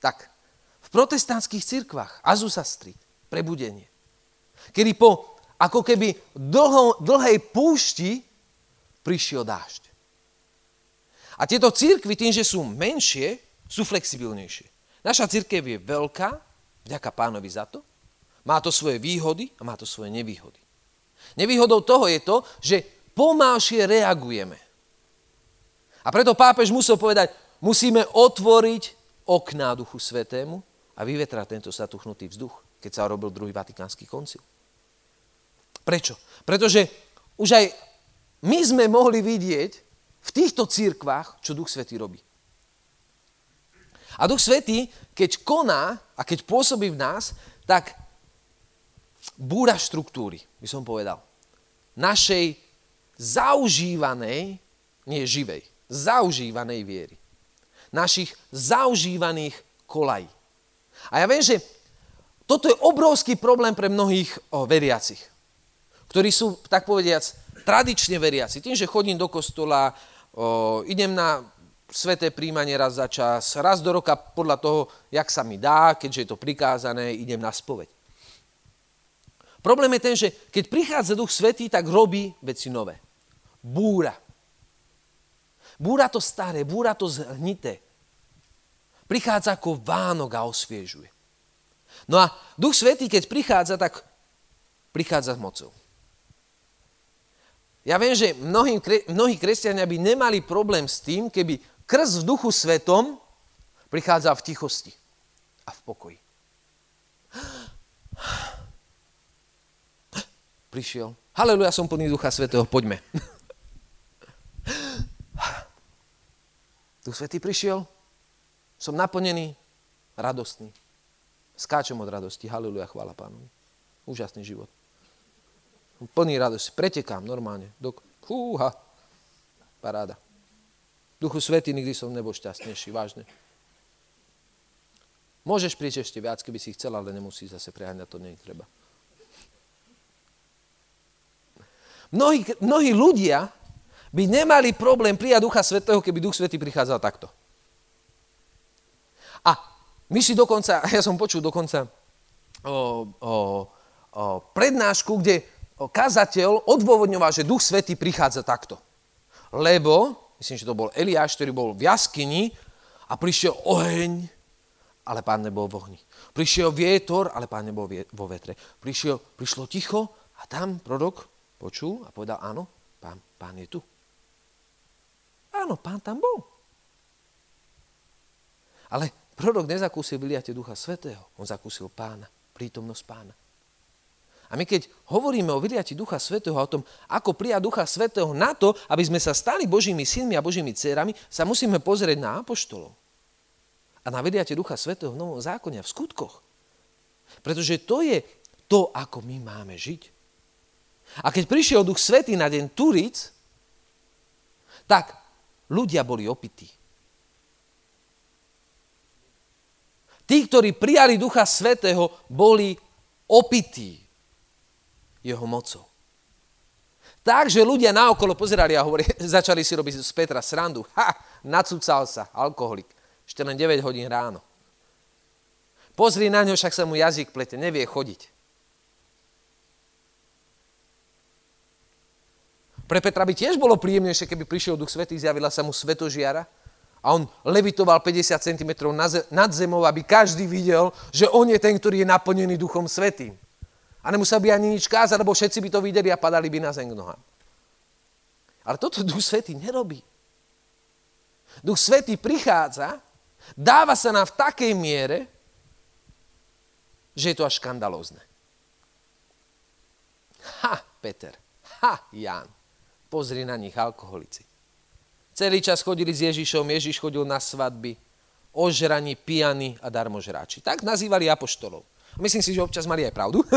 tak v protestantských cirkvách, Azusa Street, prebudenie. Kedy po ako keby dlho, dlhej púšti prišiel dážď. A tieto církvy tým, že sú menšie, sú flexibilnejšie. Naša církev je veľká, vďaka pánovi za to. Má to svoje výhody a má to svoje nevýhody. Nevýhodou toho je to, že pomalšie reagujeme. A preto pápež musel povedať, musíme otvoriť okná Duchu Svetému a vyvetrať tento zatuchnutý vzduch, keď sa robil druhý Vatikánsky koncil. Prečo? Pretože už aj my sme mohli vidieť v týchto církvách, čo Duch Svetý robí. A Duch Svetý, keď koná a keď pôsobí v nás, tak búra štruktúry, by som povedal. Našej zaužívanej, nie živej, zaužívanej viery. Našich zaužívaných kolají. A ja viem, že toto je obrovský problém pre mnohých veriacich, ktorí sú, tak povediac, tradične veriaci. Tým, že chodím do kostola, o, idem na sveté príjmanie raz za čas, raz do roka podľa toho, jak sa mi dá, keďže je to prikázané, idem na spoveď. Problém je ten, že keď prichádza Duch Svetý, tak robí veci nové. Búra. Búra to staré, búra to zhnité. Prichádza ako Vánok a osviežuje. No a Duch Svetý, keď prichádza, tak prichádza s mocou. Ja viem, že mnohí, mnohí kresťania by nemali problém s tým, keby krst v duchu svetom prichádza v tichosti a v pokoji. Prišiel. Haleluja, som plný ducha svetého, poďme. Duch svetý prišiel, som naplnený, radostný. Skáčem od radosti. Haleluja, chvála pánovi. Úžasný život. Plný radosti. Pretekám normálne. Dok... Húha. Paráda. Duchu Svety nikdy som nebol šťastnejší, vážne. Môžeš prísť ešte viac, keby si chcel, ale nemusí zase preháňať, to nie je treba. Mnohí, mnohí ľudia by nemali problém prijať Ducha Svetého, keby Duch Svetý prichádzal takto. A my si dokonca, ja som počul dokonca o, o, o prednášku, kde kazateľ odôvodňoval, že Duch Svetý prichádza takto. Lebo myslím, že to bol Eliáš, ktorý bol v jaskyni a prišiel oheň, ale pán nebol v ohni. Prišiel vietor, ale pán nebol vo vetre. Prišiel, prišlo ticho a tam prorok počul a povedal, áno, Pán, pán je tu. Áno, pán tam bol. Ale prorok nezakúsil vyliate Ducha Svetého. On zakúsil pána, prítomnosť pána. A my keď hovoríme o vyliati Ducha Svetého a o tom, ako prijať Ducha Svetého na to, aby sme sa stali Božími synmi a Božími dcerami, sa musíme pozrieť na apoštolov. A na vyliate Ducha Svetého v Novom zákone a v skutkoch. Pretože to je to, ako my máme žiť. A keď prišiel Duch Svetý na deň Turic, tak ľudia boli opití. Tí, ktorí prijali Ducha Svetého, boli opití jeho mocou. Takže ľudia naokolo pozerali a hovorí, začali si robiť z Petra srandu. Ha, nacúcal sa, alkoholik. Ešte len 9 hodín ráno. Pozri na ňo, však sa mu jazyk plete, nevie chodiť. Pre Petra by tiež bolo príjemnejšie, keby prišiel Duch Svetý, zjavila sa mu svetožiara a on levitoval 50 cm nad zemou, aby každý videl, že on je ten, ktorý je naplnený Duchom Svetým. A nemusel by ani nič kázať, lebo všetci by to videli a padali by na zem k nohám. Ale toto Duch Svetý nerobí. Duch Svetý prichádza, dáva sa nám v takej miere, že je to až škandalózne. Ha, Peter, ha, Jan, pozri na nich, alkoholici. Celý čas chodili s Ježišom, Ježiš chodil na svadby, ožraní, pijany a darmožráči. Tak nazývali apoštolov. Myslím si, že občas mali aj pravdu.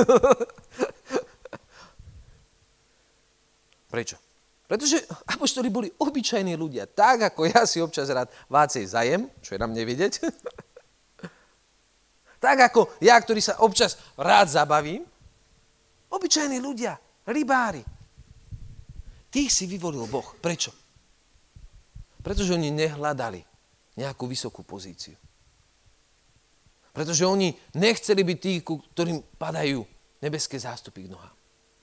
Prečo? Pretože apoštoli boli obyčajní ľudia, tak ako ja si občas rád vácej zajem, čo je na mne vidieť. tak ako ja, ktorý sa občas rád zabavím. Obyčajní ľudia, rybári. Tých si vyvolil Boh. Prečo? Pretože oni nehľadali nejakú vysokú pozíciu. Pretože oni nechceli byť tí, ktorým padajú nebeské zástupy k nohám.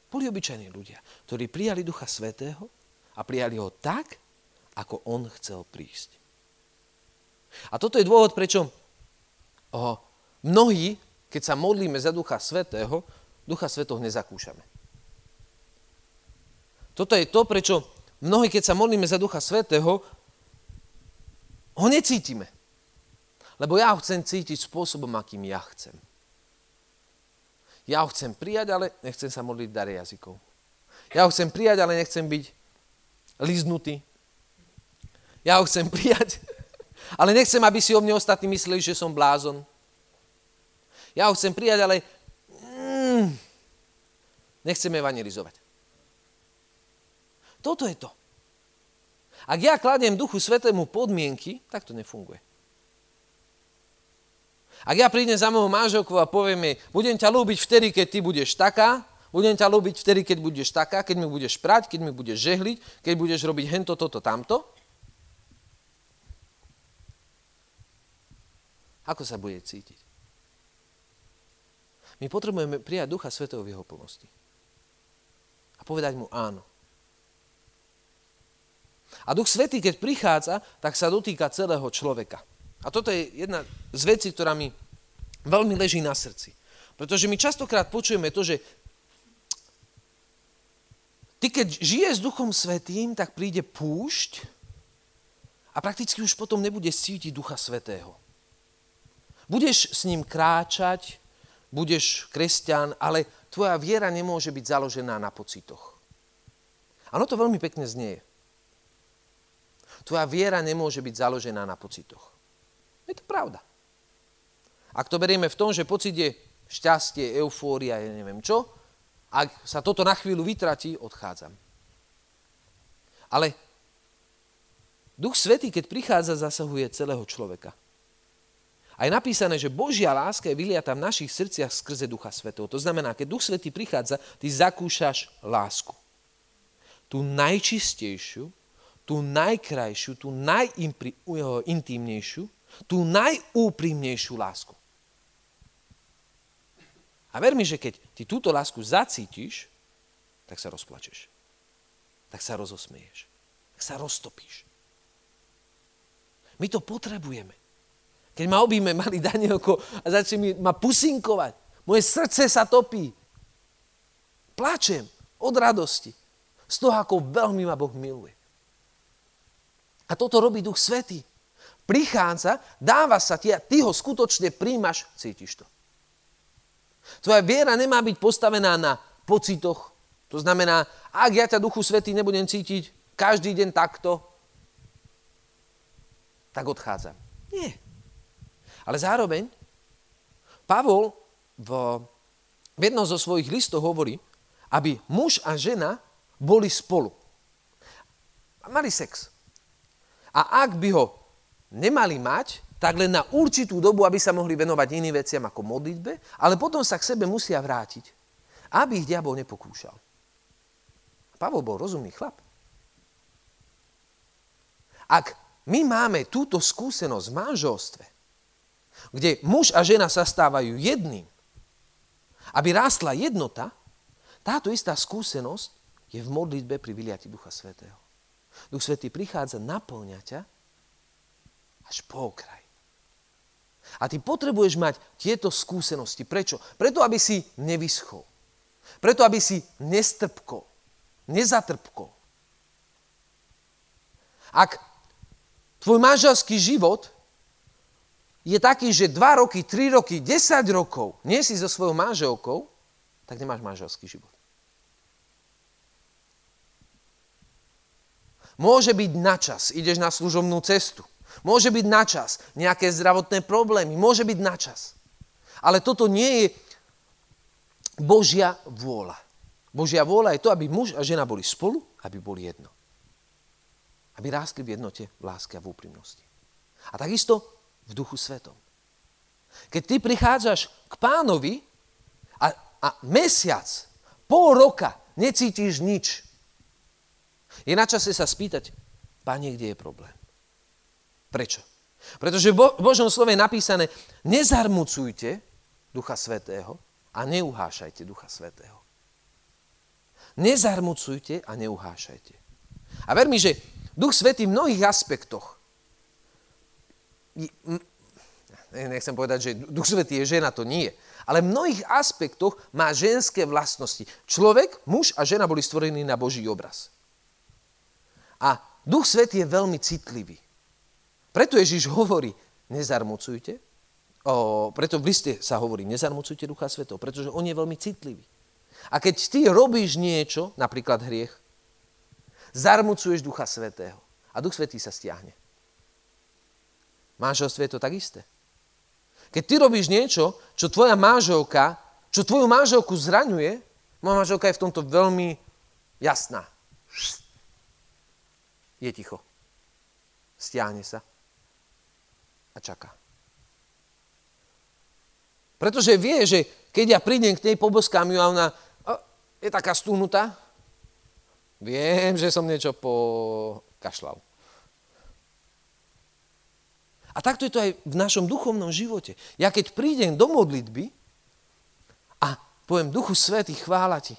Boli obyčajní ľudia, ktorí prijali Ducha Svetého a prijali ho tak, ako on chcel prísť. A toto je dôvod, prečo oh, mnohí, keď sa modlíme za Ducha Svetého, Ducha Svetého nezakúšame. Toto je to, prečo mnohí, keď sa modlíme za Ducha Svetého, ho necítime. Lebo ja ho chcem cítiť spôsobom, akým ja chcem. Ja ho chcem prijať, ale nechcem sa modliť dare jazykov. Ja ho chcem prijať, ale nechcem byť liznutý. Ja ho chcem prijať, ale nechcem, aby si o mne ostatní mysleli, že som blázon. Ja ho chcem prijať, ale mm, nechcem evangelizovať. Toto je to. Ak ja kladiem Duchu Svetému podmienky, tak to nefunguje. Ak ja prídem za mojou manželkou a poviem jej, budem ťa ľúbiť vtedy, keď ty budeš taká, budem ťa ľúbiť vtedy, keď budeš taká, keď mi budeš prať, keď mi budeš žehliť, keď budeš robiť hento, toto, tamto. Ako sa bude cítiť? My potrebujeme prijať Ducha Svetého v jeho plnosti. A povedať mu áno. A Duch Svetý, keď prichádza, tak sa dotýka celého človeka. A toto je jedna z vecí, ktorá mi veľmi leží na srdci. Pretože my častokrát počujeme to, že ty keď žiješ s Duchom Svetým, tak príde púšť a prakticky už potom nebudeš cítiť Ducha Svetého. Budeš s ním kráčať, budeš kresťan, ale tvoja viera nemôže byť založená na pocitoch. Áno, to veľmi pekne znie. Tvoja viera nemôže byť založená na pocitoch. Je to pravda. Ak to berieme v tom, že pocit je šťastie, eufória, ja neviem čo, ak sa toto na chvíľu vytratí, odchádzam. Ale Duch Svetý, keď prichádza, zasahuje celého človeka. A je napísané, že Božia láska je vyliata v našich srdciach skrze Ducha Svetého. To znamená, keď Duch Svetý prichádza, ty zakúšaš lásku. Tú najčistejšiu, tú najkrajšiu, tú najintímnejšiu, tú najúprimnejšiu lásku. A ver mi, že keď ty túto lásku zacítiš, tak sa rozplačeš. Tak sa rozosmeješ. Tak sa roztopíš. My to potrebujeme. Keď ma objíme malý Danielko a začne mi, ma pusinkovať, moje srdce sa topí. Plačem od radosti. Z toho, ako veľmi ma Boh miluje. A toto robí Duch Svetý. Prichádza, dáva sa ti a ty ho skutočne príjmaš, cítiš to. Tvoja viera nemá byť postavená na pocitoch. To znamená, ak ja ťa Duchu Svetý nebudem cítiť každý deň takto, tak odchádzam. Nie. Ale zároveň Pavol v, v jednom zo svojich listov hovorí, aby muž a žena boli spolu. Mali sex. A ak by ho nemali mať, tak len na určitú dobu, aby sa mohli venovať iným veciam ako modlitbe, ale potom sa k sebe musia vrátiť, aby ich diabol nepokúšal. Pavol bol rozumný chlap. Ak my máme túto skúsenosť v manželstve, kde muž a žena sa stávajú jedným, aby rástla jednota, táto istá skúsenosť je v modlitbe pri vyliati Ducha Svetého. Duch Svetý prichádza naplňať ťa až po okraj. A ty potrebuješ mať tieto skúsenosti. Prečo? Preto, aby si nevyschol. Preto, aby si nestrpkol. Nezatrpkol. Ak tvoj manželský život je taký, že 2 roky, 3 roky, 10 rokov nie si so svojou manželkou, tak nemáš manželský život. Môže byť na čas, ideš na služobnú cestu. Môže byť na čas nejaké zdravotné problémy. Môže byť na čas. Ale toto nie je Božia vôľa. Božia vôľa je to, aby muž a žena boli spolu, aby boli jedno. Aby rástli v jednote, v láske a v úprimnosti. A takisto v duchu svetom. Keď ty prichádzaš k pánovi a, a mesiac, pol roka necítiš nič, je na čase sa spýtať, Pane, kde je problém? Prečo? Pretože v Božom slove je napísané, nezarmucujte Ducha Svetého a neuhášajte Ducha Svetého. Nezarmucujte a neuhášajte. A ver mi, že Duch Svetý v mnohých aspektoch, nechcem povedať, že Duch Svetý je žena, to nie, ale v mnohých aspektoch má ženské vlastnosti. Človek, muž a žena boli stvorení na Boží obraz. A Duch Svetý je veľmi citlivý. Preto Ježiš hovorí, nezarmucujte, o, preto v liste sa hovorí, nezarmucujte Ducha Svetého, pretože on je veľmi citlivý. A keď ty robíš niečo, napríklad hriech, zarmucuješ Ducha Svetého a Duch Svetý sa stiahne. Manželstve je to tak isté. Keď ty robíš niečo, čo tvoja manželka, čo tvoju manželku zraňuje, moja manželka je v tomto veľmi jasná je ticho. Stiahne sa a čaká. Pretože vie, že keď ja prídem k nej, poboskám ju a ona je taká stúhnutá, viem, že som niečo pokašľal. A takto je to aj v našom duchovnom živote. Ja keď prídem do modlitby a poviem, Duchu Svety, chvála ti,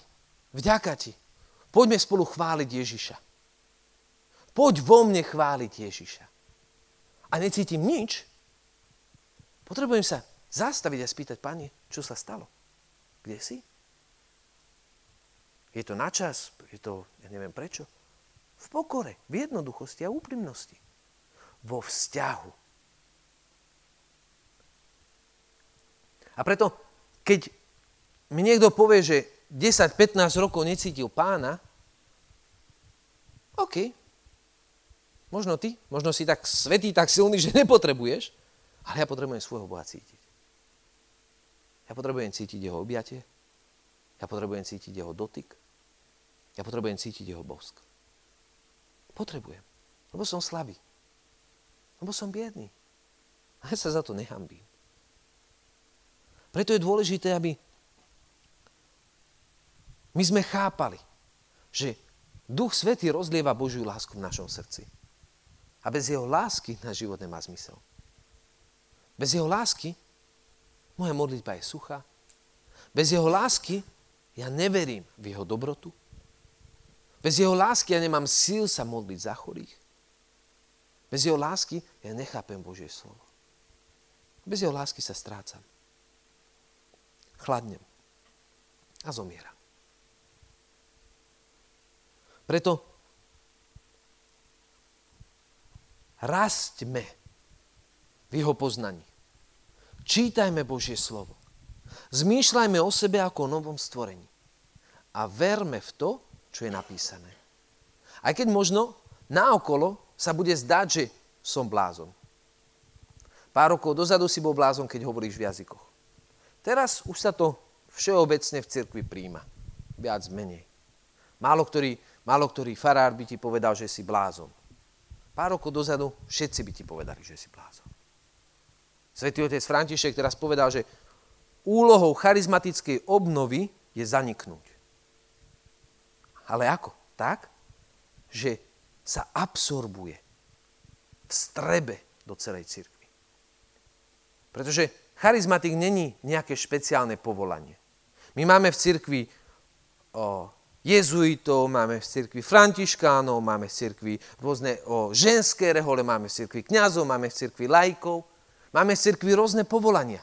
vďaka ti, poďme spolu chváliť Ježiša. Poď vo mne chváliť Ježiša. A necítim nič. Potrebujem sa zastaviť a spýtať, Pane, čo sa stalo? Kde si? Je to na čas? Je to, ja neviem prečo. V pokore, v jednoduchosti a úprimnosti. Vo vzťahu. A preto, keď mi niekto povie, že 10-15 rokov necítil pána, OK, Možno ty, možno si tak svetý, tak silný, že nepotrebuješ, ale ja potrebujem svojho Boha cítiť. Ja potrebujem cítiť jeho objatie, ja potrebujem cítiť jeho dotyk, ja potrebujem cítiť jeho bosk. Potrebujem, lebo som slabý, lebo som biedný. A ja sa za to nehambím. Preto je dôležité, aby my sme chápali, že Duch Svetý rozlieva Božiu lásku v našom srdci. A bez jeho lásky náš život nemá zmysel. Bez jeho lásky moja modlitba je suchá. Bez jeho lásky ja neverím v jeho dobrotu. Bez jeho lásky ja nemám síl sa modliť za chorých. Bez jeho lásky ja nechápem Božie slovo. Bez jeho lásky sa strácam. Chladnem. A zomieram. Preto rastme v jeho poznaní. Čítajme Božie slovo. Zmýšľajme o sebe ako o novom stvorení. A verme v to, čo je napísané. Aj keď možno naokolo sa bude zdať, že som blázon. Pár rokov dozadu si bol blázon, keď hovoríš v jazykoch. Teraz už sa to všeobecne v cirkvi príjma. Viac menej. Málo ktorý, málo ktorý farár by ti povedal, že si blázon. Pár rokov dozadu všetci by ti povedali, že si blázon. Svetý otec František teraz povedal, že úlohou charizmatickej obnovy je zaniknúť. Ale ako? Tak, že sa absorbuje v strebe do celej cirkvi. Pretože charizmatik není nejaké špeciálne povolanie. My máme v cirkvi jezuitov, máme v cirkvi františkánov, máme v cirkvi rôzne o, ženské rehole, máme v cirkvi kňazov, máme v cirkvi lajkov, máme v cirkvi rôzne povolania.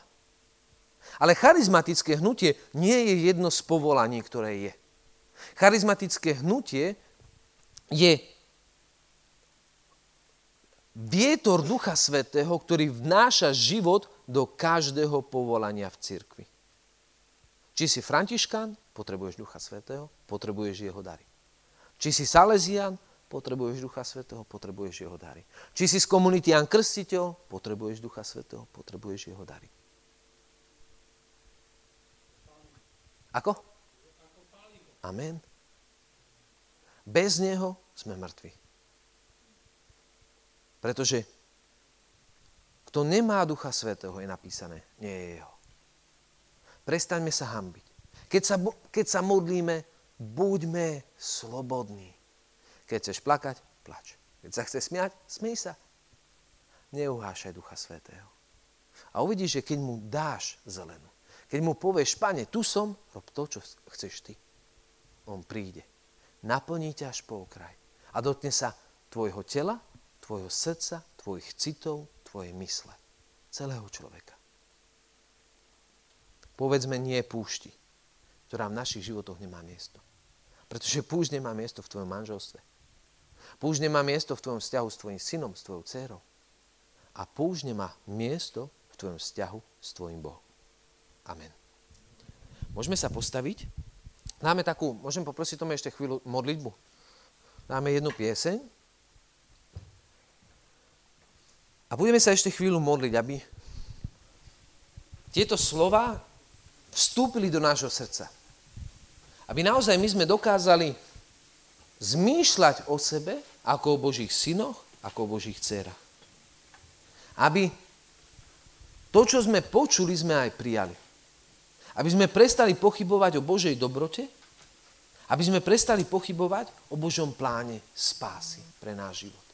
Ale charizmatické hnutie nie je jedno z povolaní, ktoré je. Charizmatické hnutie je vietor Ducha Svetého, ktorý vnáša život do každého povolania v cirkvi. Či si františkán, potrebuješ Ducha Svetého, potrebuješ jeho dary. Či si Salesian, potrebuješ Ducha Svetého, potrebuješ jeho dary. Či si z komunity Jan Krstiteľ, potrebuješ Ducha Svetého, potrebuješ jeho dary. Ako? Amen. Bez neho sme mŕtvi. Pretože kto nemá Ducha Svetého, je napísané, nie je jeho. Prestaňme sa hambiť. Keď sa, keď sa modlíme, buďme slobodní. Keď chceš plakať, plač. Keď sa chce smiať, smej sa. Neuhášaj Ducha Svetého. A uvidíš, že keď mu dáš zelenú, keď mu povieš, pane, tu som, rob to, čo chceš ty. On príde. Naplní ťa až po okraj. A dotne sa tvojho tela, tvojho srdca, tvojich citov, tvojej mysle. Celého človeka. Povedzme nie púšti, ktorá v našich životoch nemá miesto. Pretože púšť nemá miesto v tvojom manželstve. Púšť nemá miesto v tvojom vzťahu s tvojim synom, s tvojou dcerou. A púšť nemá miesto v tvojom vzťahu s tvojim Bohom. Amen. Môžeme sa postaviť. Dáme takú, môžem poprosiť tomu ešte chvíľu modlitbu. Dáme jednu pieseň. A budeme sa ešte chvíľu modliť, aby tieto slova vstúpili do nášho srdca. Aby naozaj my sme dokázali zmýšľať o sebe ako o Božích synoch, ako o Božích dcerách. Aby to, čo sme počuli, sme aj prijali. Aby sme prestali pochybovať o Božej dobrote, aby sme prestali pochybovať o Božom pláne spásy pre náš život.